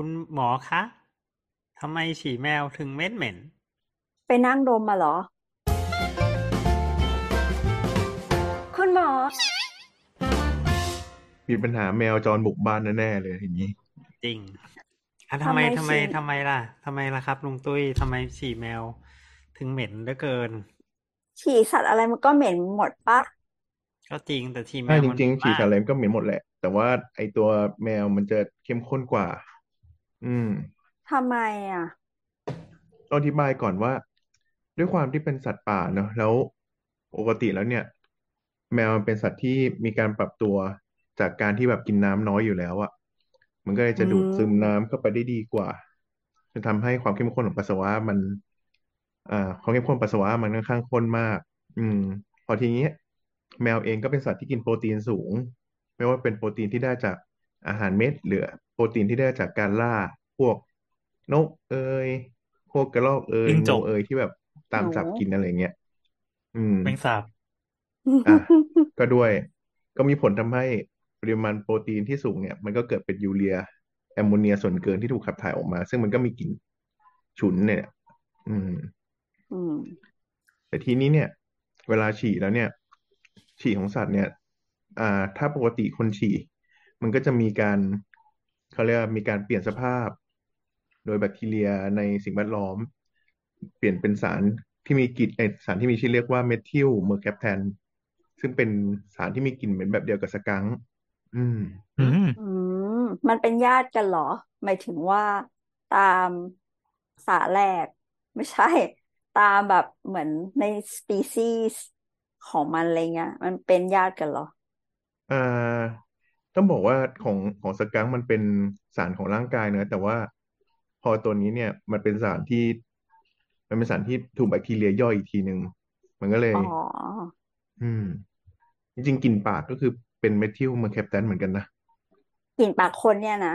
คุณหมอคะ ทำไมฉี่แมวถึงเหม็นเหม็น ไปนั่งดมมาเหรอ คุณหมอ มีปัญหาแมวจรบุกบ้านแน่ๆเลยอย่างนี้ จริงอะทำไมทำทำไมไมฉี่ ทำไมล่ะทำไมล่ะครับลุงตุ้ยทำไมฉี่แมวถึงเหม็นเหลือเกิน ฉี่สัตว์อะไรมันก็เหม็นหมดปะก็จริงแต่ฉี่แมถ้าวจมันริงเหม็นๆฉี่มาสากเลมก็เหม็นหมดแหละ แต่ว่าไอตัวแมวมันจะเข้มข้นกว่า อืม ทำไมอะ ต้องอธิบายก่อนว่า ด้วยความที่เป็นสัตว์ป่าเนอะแล้วปกติแล้วเนี่ย แมวมันเป็นสัตว์ที่มีการปรับตัวจากการที่แบบกินน้ำน้อยอยู่แล้วอะมันก็เลยจะดูดซึมอืมน้ำเข้าไปได้ดีกว่าจะทำให้ความเข้มข้นของปัสสาวะมัน อ่าความเข้มข้นปัสสาวะมันค่อนข้างข้นมาก อืม พอทีนี้แมวเองก็เป็นสัตว์ที่กินโปรตีนสูง ไม่ว่าเป็นโปรตีนที่ได้จากอาหารเม็ดหรือ โปรตีนที่ได้จากการล่าพวกนกเอยพวกกระรอกเอยจิ้งจงูกเอยที่แบบตามหนูจับกินอะไรเงี้ยอืม แมงสาบอะก็ด้วย ก็มีผลทำให้ปริมาณโปรตีนที่สูงเนี่ย มันก็เกิดเป็นยูเรีย แอมโมเนียส่วนเกินที่ถูกขับถ่ายออกมา ซึ่งมันก็มีกลิ่นฉุนเนี่ย อืม อืม แต่ทีนี้เนี่ย เวลาฉี่แล้วเนี่ย ฉี่ของสัตว์เนี่ย อ่า ถ้าปกติคนฉี่ มันก็จะมีการ เขาเรียกว่ามีการเปลี่ยนสภาพ โดยแบคทีเรียในสิ่งแวดล้อม เปลี่ยนเป็นสารที่มีกลิ่นเออสารที่มีชื่อเรียกว่า methyl mercaptan ซึ่งเป็นสารที่มีกลิ่นเหม็นแบบเดียวกับ skunk อืมอืม อืม มันเป็นญาติกันเหรอ หมายถึงว่าตามสาแรก ไม่ใช่ ตามแบบเหมือนในสปีซีส์ของมันอะไรเงี้ยมันเป็นญาติกันเหรอ อ่า ต้องบอกว่าของของสกังค์มันเป็นสารของร่างกายเนอะแต่ว่าพอตัวนี้เนี่ยมันเป็นสารที่ มันเป็นสารที่ถูกแบคทีเรียย่อยอีกทีหนึ่งมันก็เลยอ๋ออืม จริงๆกลิ่นปากก็คือเป็น methyl mercaptan เหมือนกันนะกลิ่นปากคนเนี่ยนะ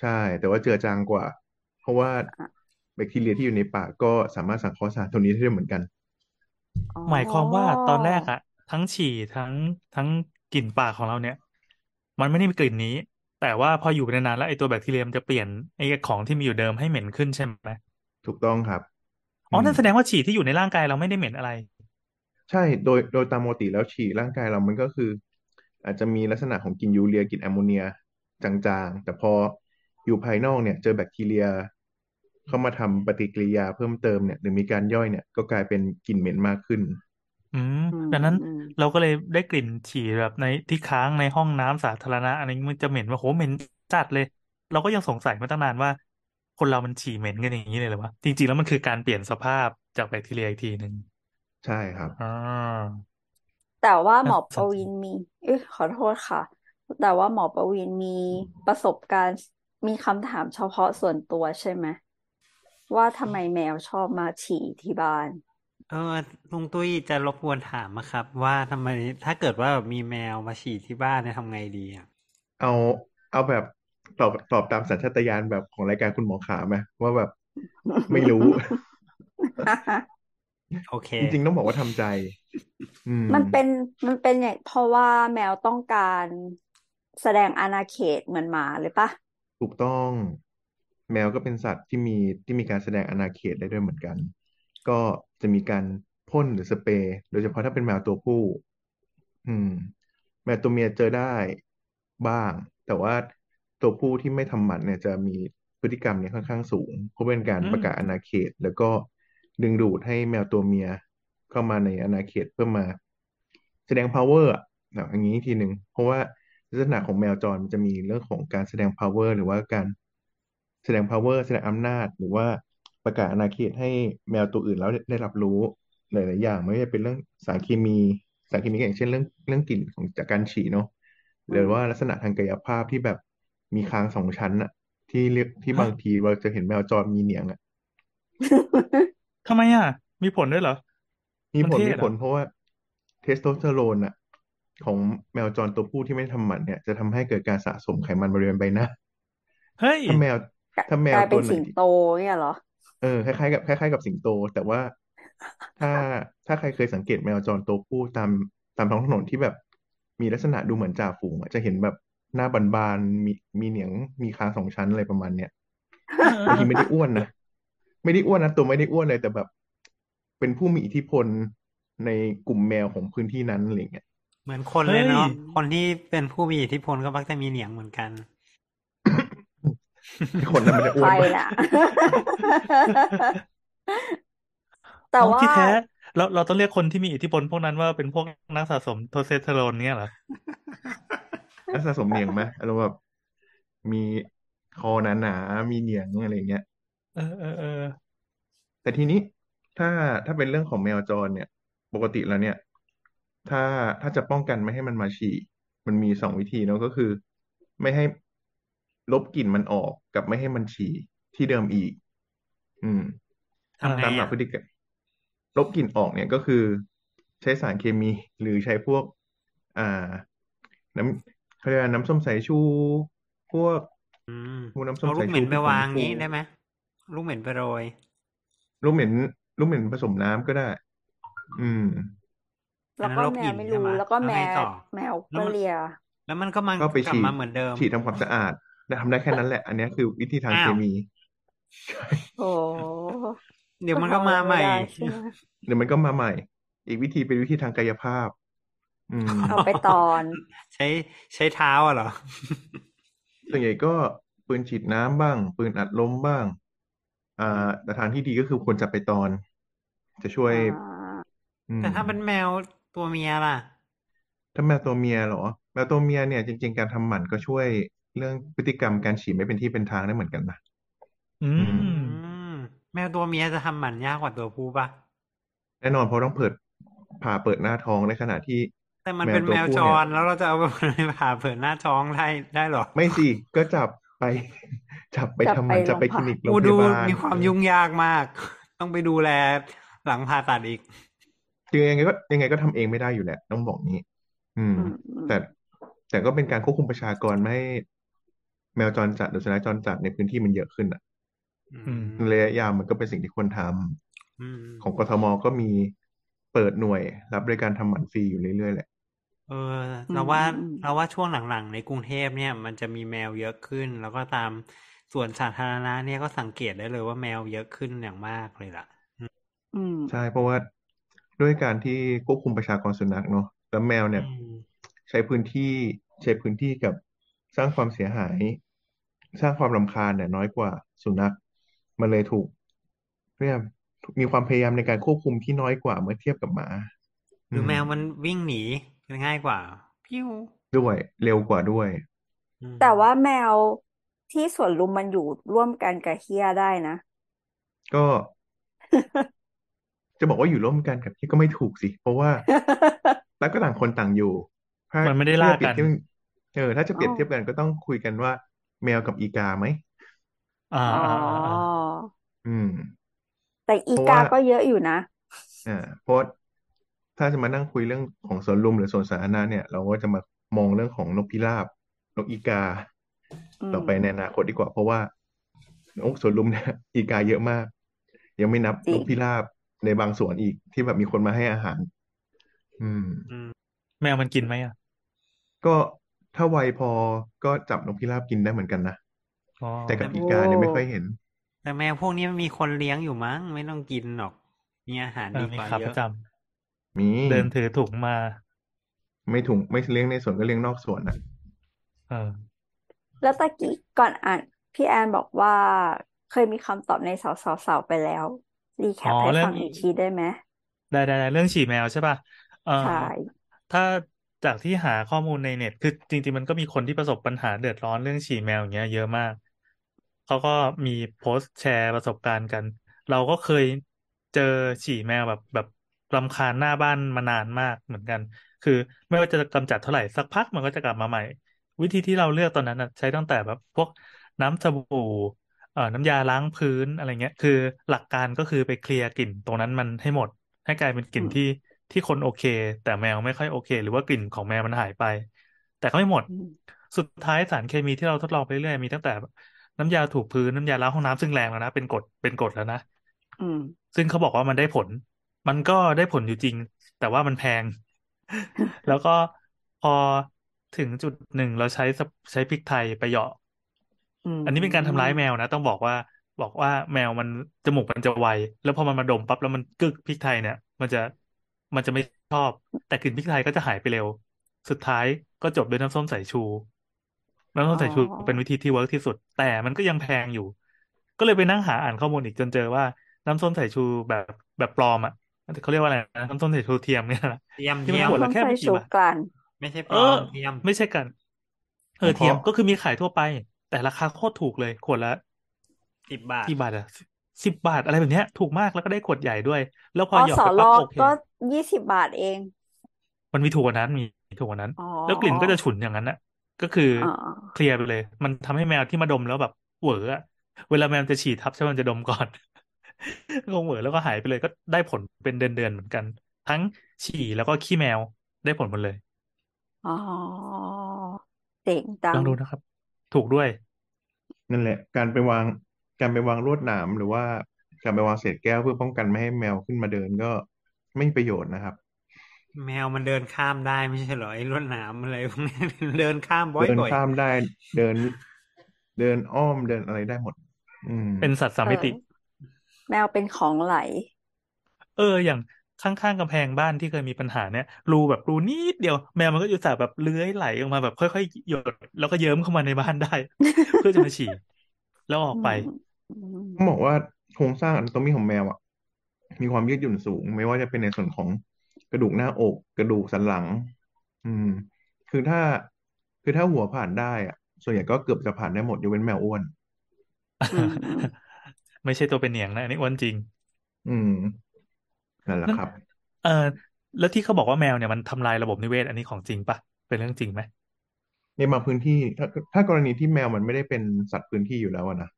ใช่ แต่ว่าเจือจางกว่า เพราะว่าอะแบคทีเรียที่อยู่ในปากก็สามารถสังเคราะห์สารตัวนี้ได้เหมือนกันอ๋อหมายความว่าตอนแรกอะทั้งฉี่ทั้งทั้งกลิ่นปากของเราเนี่ย มันไม่ได้มีกลิ่นนี้ แต่ว่าพออยู่ไปนานๆแล้วไอ้ตัวแบคทีเรียมันจะเปลี่ยนไอ้ของที่มีอยู่เดิมให้เหม็นขึ้นใช่ไหมถูกต้องครับอ๋ออืมนั่นแสดงว่าฉี่ที่อยู่ในร่างกายเราไม่ได้เหม็นอะไร ใช่โดยโดยตามปกติแล้วฉี่ร่างกายเรามันก็คือ อาจจะมีลักษณะของกลิ่นยูเรียกลิ่นแอมโมเนียจางๆ แต่พออยู่ภายนอกเนี่ย เจอแบคทีเรีย เข้ามาทำปฏิกิริยาเพิ่มเติมเนี่ย หรือมีการย่อยเนี่ยก็กลายเป็นกลิ่นเหม็นมากขึ้น อืมอืมดังนั้นอืม เราก็เลยได้กลิ่นฉี่แบบในที่ค้างในห้องน้ำสาธารณะอะไรเงี้ยมันจะเหม็นว่าโหเหม็นจัดเลย เราก็ยังสงสัยมาตั้งนานว่า คนเรามันฉี่เหม็นกันอย่างนี้เลยเหรอวะจริง ๆ แล้วมันคือการเปลี่ยนสภาพจากแบคทีเรียอีกทีหนึ่งใช่ครับ อ่าแต่ว่าหมน่าอสประนใจวินมีเอ้ยขอโทษค่ะ แต่ว่าหมอประวินมีประสบการณ์มีคำถามเฉพาะส่วนตัวใช่ไหมว่าทำไมแมวชอบมาฉี่ที่บ้าน เออลุงตุ้ยจะรบกวนถามนะครับ ว่าทำไมถ้าเกิดว่าแบบมีแมวมาฉี่ที่บ้านเนี่ยทำไงดีอะเอาเอาแบบตอบตอบตามสัญชาตญาณแบบของรายการคุณหมอขาไหมว่าแบบไม่รู้ โอเค จริงๆต้องบอกว่าทำใจอืมมันเป็นมันเป็นอย่างเพราะว่าแมวต้องการแสดงอาณาเขตเหมือนหมาเลยปะถูกต้อง แมวก็เป็นสัตว์ที่มีที่มีการแสดงอาณาเขตได้ด้วยเหมือนกัน ก็จะมีการพ่นหรือสเปรย์โดยเฉพาะถ้าเป็นแมวตัวผู้ อืม แมวตัวเมียเจอได้บ้าง แต่ว่าตัวผู้ที่ไม่ทำหมันเนี่ยจะมีพฤติกรรมเนี่ยค่อนข้างสูง เพราะเป็นการอืประม กาศอาณาเขต แล้วก็ดึงดูดให้แมวตัวเมียเข้ามาในอาณาเขตเพื่อมา แสดง power อะนะอย่างนี้ทีหนึ่งเพราะว่าลักษณะของแมวจรมันจะมีเรื่องของการแสดง power หรือว่าการแสดง power แสดงอำนาจหรือว่า ประกาศอาณาเขตให้แมวตัวอื่นแล้วได้รับรู้หลายๆอย่างไม่ว่าจะเป็นเรื่องสารเคมี สารเคมีก็อย่างเช่นเรื่องเรื่องกลิ่นของจากการฉี่เนาะหอืรือมว่าลักษณะทางกายภาพที่แบบมีคางสองชั้นอะที่เรียกที่ฮะบางทีเราจะเห็นแมวจรมีเหนียงอะทำไมอะ มีผลด้วยเหรอ มีมันผลเท่มีเหรผอลเพราะว่า เทสโทสเตอโรนอะของแมวจรตัวผู้ที่ไม่ทำหมันเนี่ย จะทำให้เกิดการสะสมไขมันบริเวณใบหน้าเฮ้ยถ้าแมวกลาถ้าแมกวลายตัเป็วนไหนสิงโตเนี่ยเหรอ เออคล้ายๆกับคล้ายๆกับสิงโต แต่ว่าถ้าถ้าใครเคยสังเกตแมวจรตัวผู้ตามตามท้องถนนที่แบบมีลักษณะดูเหมือนจ่าฝูงอะจะเห็นแบบหน้าบานๆมีมีเหนียงมีคางสองชั้นอะไรประมาณเนี้ยบางทีไม่ได้อ้วนนะไม่ได้อ้วนนะตัวไม่ได้อ้วนเลยแต่แบบ เป็นผู้มีอิทธิพลในกลุ่มแมวของพื้นที่นั้นอะไรเงี้ยเหมือนคนเลยเฮ้ยเนาะคนที่เป็นผู้มีอิทธิพลก็มักจะมีเหนียงเหมือนกัน คนนั้นมันจะอ้ใควรนปะน่ะแต่อ๋อว่าที่แท้เราเราต้องเรียกคนที่มีอิทธิพลพวกนั้นว่าเป็นพวกนักสะสมโทสเตอโรนเนี่ยเหรอแล้วสะสมเหนียงไหมอารมณ์แบบมีคอหนาๆมีเหนียงอะไรเงี้ย เออเออเออแต่ทีนี้ถ้าถ้าเป็นเรื่องของแมวจรเนี่ย ปกติแล้วเนี่ย ถ้าถ้าจะป้องกันไม่ให้มันมาฉี่ มันมีสองวิธีเนอะก็คือ ไม่ให้ ลบกลิ่นมันออกกับไม่ให้มันฉี่ที่เดิมอีก อืมทำไงตามหลักอะพฤติกรรมลบกลิ่นออกเนี่ยก็คือ ใช้สารเคมีหรือใช้พวก อ่า น้ำเขาเรียกว่าน้ำส้มสายชู พวกอืมพวกน้ำส้มเอาลูสากยเหชูม็นไปพวกผวางฟูงี้ได้ไหมลูกเหม็นไปโรยลูกเหม็นลูกเหม็นผสมน้ำก็ได้ อืม แล้วอันนั้ก็นโรคแมกลิ่วนไม่ใช่รู้ไหมแล้วก็แล้วแมไงวต่อแมวแล้วก็มันเลีย แล้วมันก็มันก็ไปกลับฉีดมาเหมือนเดิมฉีดทำความสะอาด แต่ทำได้แค่นั้นแหละ อันเนี้ยคือวิธีทางอ้าเควมีโอ้เดี๋ยวก็มันก็ทำอะไรมาใหไม่ม่ได้ใช่ไหมเดี๋ยวมันก็มาใหม่ อีกวิธีเป็นวิธีทางกายภาพอืมเอาไปตอน ใช้ใช้เท้าอะเหรอส่วนใหญ่ก็ปืนฉีดน้ำบ้าง ปืนอัดลมบ้าง อ่าแต่ทางที่ดีก็คือควรจะไปตอน จะช่วยอ่าอืมแต่ถ้าเป็นแมวตัวเมียล่ะ ถ้าแมวตัวเมียเหรอ แมวตัวเมียเนี่ยจริง ๆ การทำหมันก็ช่วย เรื่องพฤติกรรมการฉี่ไม่เป็นที่เป็นทางได้เหมือนกันนะอือืมอืมแมวตัวเมียจะทำหมันยากกว่าตัวผู้ปะแน่นอนเพราะต้องเปิดผ่าเปิดหน้าท้องในขณะที่ แต่มันแมวเป็นตัวแมวผู้จเนี่ยรแล้วเราจะเอาไปผ่าเปิดหน้าท้องได้ได้เหรอ ไม่สิก็จับไป จับไปจับทำหไปมันจับไปโรงคลิพยาบาลนิกโรงอูพดูยาบาลมีความเออยุ่งยากมาก ต้องไปดูแลหลังผ่าตัดอีกคือยังไงก็ยังไงก็ทำเองไม่ได้อยู่แหละต้องบอกนี้อืมอืมอืม แต่แต่ก็เป็นการควบคุมประชากรไม่ให้ แมวจรจัดหรือสุนัขจรจัดในพื้นที่มันเยอะขึ้นอะอืมในระยะยาวมันก็เป็นสิ่งที่ควรทำอืมของกทมก็มีเปิดหน่วย รับบริการทำหมันฟรีอยู่เรื่อยๆแหละเอออืเรามว่าอืมเราว่าช่วงหลังๆ ในกรุงเทพเนี่ย มันจะมีแมวเยอะขึ้น แล้วก็ตามส่วนสาธารณะเนี่ยก็สังเกตได้เลยว่าแมวเยอะขึ้นอย่างมากเลยล่ะอืมใช่เพราะว่าด้วยการที่ควบคุมประชากรสุนัขเนาะแล้วแมวเนี่ยอืมใช้พื้นที่ใช้พื้นที่กับสร้างความเสียหาย สร้างความรำคาญเนี่ยน้อยกว่าสุนัข มันเลยถูกเรียกมีความพยายามในการควบคุมที่น้อยกว่าเมื่อเทียบกับหมาหรือมแมวมันวิ่งหนีง่ายกว่า พิ้วด้วย เร็วกว่าด้วยอืมแต่ว่าแมวที่สวนลุมมันอยู่ร่วมกันกับเฮียได้นะ ก็ จะบอกว่าอยู่ร่วมกันกับที่ก็ไม่ถูกสิ เพราะว่าแล้วก็ต่างคนต่างอยู่ ถ้ามันไม่ได้ถ้าล่าจะเปรียกับนเทียบเออ ถ้าจะเปรียบอ๋อเทียบกันก็ต้องคุยกันว่า แมวกับอีกาไหมอ่าอ๋ออ่าอ่าอ่าอืม แต่อีเพราะกาว่า ก็เยอะอยู่นะ อ่าเพราะถ้าจะมานั่งคุยเรื่องของสวนลุมหรือสวนสาธารณะเนี่ย เราก็จะมามองเรื่องของนกพิราบนกอีกา อืต่อม ไปในอนาคตดีกว่า เพราะว่านกสวนลุมเนี่ย อีกาเยอะมาก ยังไม่นับจรินงกพิราบในบางสวนอีกที่แบบมีคนมาให้อาหาร อืม อืม แมวมันกินไหมอะ ก็ ถ้าไวพอก็จับนกพิราบกินได้เหมือนกันนะอ๋อแต่กับโอ้อีกาเนี่ยไม่ค่อยเห็น แต่แมวพวกนี้มันมีคนเลี้ยงอยู่มั้ง ไม่ต้องกินหรอก มีอาหารเอดีอมีกว่าขาเยประอะจมีำเดินถือถุงมา ไม่ถุงไม่เลี้ยงในสวนก็เลี้ยงนอกสวนอะเออ แล้วตะกี้ก่อนอ่านพี่แอนบอกว่าเคยมีคำตอบในสาวสาวสาวไปแล้ว รีแคอ๋ปอให้เรื่อฟังงอีกทีได้ไหมได้ได้ได้เรื่องฉี่แมวใช่ป่ะเออใช่ถ้า จากที่หาข้อมูลในเน็ต คือจริง ๆ มันก็มีคนที่ประสบปัญหาเดือดร้อนเรื่องฉี่แมวอย่างเงี้ย เยอะมาก เขาก็มีโพสต์แชร์ประสบการณ์กัน เราก็เคยเจอฉี่แมวแบบแบบรำคาญหน้าบ้านมานานมากเหมือนกัน คือไม่ว่าจะกำจัดเท่าไหร่สักพักมันก็จะกลับมาใหม่ วิธีที่เราเลือกตอนนั้นนะใช้ตั้งแต่แบบพวกน้ำสบู่เอ่อน้ำยาล้างพื้นอะไรเงี้ย คือหลักการก็คือไปเคลียร์กลิ่นตรงนั้นมันให้หมด ให้กลายเป็นกลิ่นอืมที่ ที่คนโอเค แต่แมวไม่ค่อยโอเค หรือว่ากลิ่นของแมวมันหายไป แต่ก็ไม่หมดอืมสุดท้ายสารเคมีที่เราทดลองไปเรื่อยๆมีตั้งแต่น้ำยาถูพื้นน้ำยาล้างห้องน้ำซึ่งแรงแล้วนะเป็นกรดเป็นกรดแล้วนะอืม ซึ่งเขาบอกว่ามันได้ผล มันก็ได้ผลอยู่จริง แต่ว่ามันแพง แล้วก็พอถึงจุดหนึ่งเราใช้สเปใช้พริกไทยไปเหยาะอือันนี้เป็นการทำร้ายแมมวนะ ต้องบอกว่าบอกว่าแมวมันจมูกมันจะไว แล้วพอมันมาดมปั๊บแล้วมันกึกพริกไทยเนี่ย มันจะ มันจะไม่ชอบ แต่กลิ่นพริกไทยก็จะหายไปเร็ว สุดท้ายก็จบด้วยน้ำส้มสายชู น้ำส้มสายชูอ๋อเป็นวิธีที่เวิร์กที่สุด แต่มันก็ยังแพงอยู่ ก็เลยไปนั่งหาอ่านข้อมูลอีกจนเจอว่าน้ำส้มสายชูแบบแบบปลอมอะเขาเรียกว่าอะไรนะน้ำส้มสายชูเทียมเนี่ยนะเทียมที่มันเทียมขวดละต้องแค่ใส่ไม่กี่ชูบาทกลั่นไม่ใช่ปเอลออมเทียมไม่ใช่กัน เออเพราะเทียมก็คือมีขายทั่วไป แต่ราคาโคตรถูกเลยขวดละสิบบาทกี่บาทอะ สิบบาทอะไรแบบเนี้ย ถูกมากแล้วก็ได้ขวดใหญ่ด้วย แล้วพออหยอดสไปลปั๊บอโอเคก็ยี่สิบบาทเอง มันมีถูกกว่านั้นมีถูกกว่านั้นอ๋อแล้วกลิ่นก็จะฉุนอย่างนั้นน่ะก็คืออ๋อเคลียร์ไปเลย มันทำให้แมวที่มาดมแล้วแบบเหวออะเวลาแมวจะฉี่ทับใช่ไหมมันจะดมก่อนคงเหวอแล้วก็หายไปเลยก็ได้ผลเป็นเดือนๆเหมือนกัน ทั้งฉี่แล้วก็ขี้แมวได้ผลหมดเลยอ๋อเจ๋งจัลองงดูนะครับ ถูกด้วย นั่นแหละ การไปวาง การไปวางลวดหนามหรือว่าการไปวางเศษแก้วเพื่อป้องกันไม่ให้แมวขึ้นมาเดินก็ไม่มีประโยชน์นะครับ แมวมันเดินข้ามได้ไม่ใช่เหรอไอ้ลวดหนามอะไรพวกนี้เดินข้ามบ่เดินอยข้ามได้เดิน เดินอ้อมเดินอะไรได้หมด อืมเป็นสัตว์สามเอมิอติ แมวเป็นของไหล เอออย่างข้างๆกำแพงบ้านที่เคยมีปัญหาเนี่ยรูแบบรูนิดเดียวแมวมันก็อยู่แต่แบบเลื้อยไหลออกมาแบบค่อยๆหยดแล้วก็เยิ้มเข้ามาในบ้านได้ เพื่อจะมาฉี่แล้วออกอืไปมอืม ต้องบอกว่าโครงสร้างอนาโตมีของแมวอะ มีความยืดหยุ่นสูง ไม่ว่าจะเป็นในส่วนของกระดูกหน้าอก กระดูกสันหลัง อืม คือถ้าคือถ้าหัวผ่านได้อะ ส่วนใหญ่ก็เกือบจะผ่านได้หมดยกเว้นแมวอ้วนอืมไม่ใช่ตัวเป็นเหนียงนะอันนี้อ้วนจริง อืมนั่นแหละนั่นครับ เออแล้วที่เขาบอกว่าแมวเนี่ยมันทำลายระบบนิเวศอันนี้ของจริงปะเป็นเรื่องจริงไหมในบางพื้นที่ถ้าถ้ากรณีที่แมวมันไม่ได้เป็นสัตว์พื้นที่อยู่แล้วอะนะ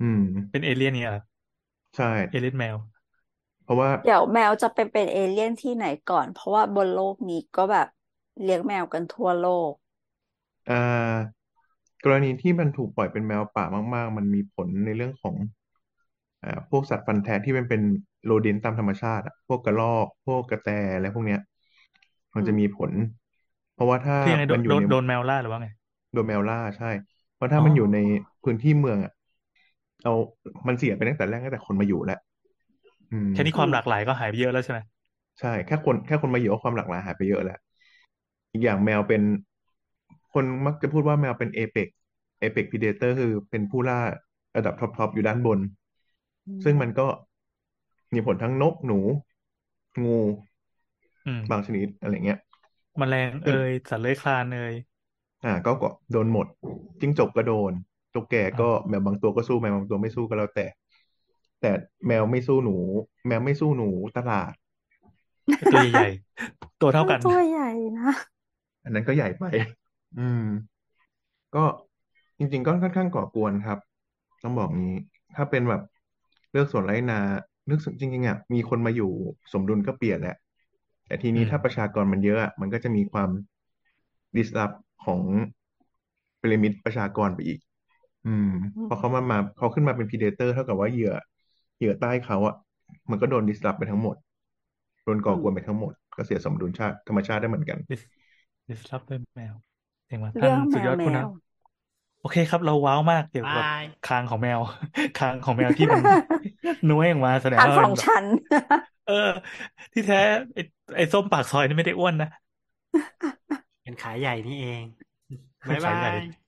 อืม เป็นเอเลี่ยนเนี่ยเหรอใช่ เอเลี่ยนแมว เพราะว่า เดี๋ยวแมวจะไปเป็นเอเลี่ยนที่ไหนก่อน เพราะว่าบนโลกนี้ก็แบบเลี้ยงแมวกันทั่วโลก อ่ากรณีที่มันถูกปล่อยเป็นแมวป่ามาก ๆ มันมีผลในเรื่องของอ่าพวกสัตว์ฟันแทะที่มันเป็นโรเดนต์ตามธรรมชาติอะพวกกระรอก พวกกระแตอะไรพวกเนี้ย มันจะมีผล เพราะว่าถ้าคือยังไงโดมันนอยู่โดนในโดนแมวล่าหรือว่าไง โดนแมวล่าใช่ เพราะถ้าอ๋อมันอยู่ในพื้นที่เมืองอะ เอามันเสียไปตั้งแต่แรกตั้งแต่คนมาอยู่แล้วอืมแค่นี้ความหลากหลายก็หายไปเยอะแล้วใช่ไหมใช่แค่คนแค่คนมาอยู่ก็ความหลากหลายหายไปเยอะแล้วอีกอย่างแมวเป็น คนมักจะพูดว่าแมวเป็น apex apex predator คือเป็นผู้ล่าระดับ top top อยู่ด้านบนอืมซึ่งมันก็มีผลทั้งนกหนู งูอืมบางชนิดอะไรเงี้ยแมลงซึ่งเอ่ยสัตว์เลื้อยคลานเอ่ยอ่า ก็ก็โดนหมดจิ้งจกก็โดน ตุ๊กแกอ่าก็แมวบางตัวก็สู้แมวบางตัวไม่สู้ก็แล้วแต่ แต่แมวไม่สู้หนู แมวไม่สู้หนูตลาด ตัวใหญ่ๆตัวเท่ามักันนตัวใหญ่นะอันนั้นก็ใหญ่ไป อืม ก็จริง ๆ ก็ค่อนข้างก่อกวนครับ ต้องบอกงี้ ถ้าเป็นแบบเลือกสวนไร่นานึกจริงๆอะมีคนมาอยู่สมดุลก็เปลี่ยนแหละ แต่ทีนี้อืมถ้าประชากรมันเยอะอะมันก็จะมีความดิสรับของพีระมิดประชากรไปอีก อืม อืมพอเขามามาเขาขึ้นมาเป็นพีเดเตอร์เท่ากับว่าเหยื่อเหยื่อใต้เขาอะ มันก็โดนดิสรับไปทั้งหมด โดนก่อกวนไปทั้งหมด ก็เสียสมดุลชาติธรรมชาติได้เหมือนกัน ดิสดิสรับด้วยแมวเจ๋งมากเรื่ท่าอนงสุแมดยวอดแมผู้นวำโอเคครับ เราว้าวมากเกี่ยวกับบายคางของแมว คางของแมวที่มันน้วยออกมาแสดงทางว่าสมัอนงแบบ ชั้น เออ ที่แท้ไอ้ไอ้ส้มปากซอยนี่ไม่ได้อ้วนนะเป็นขาใหญ่นี่เอง บ๊ายขาบาใหญ่ย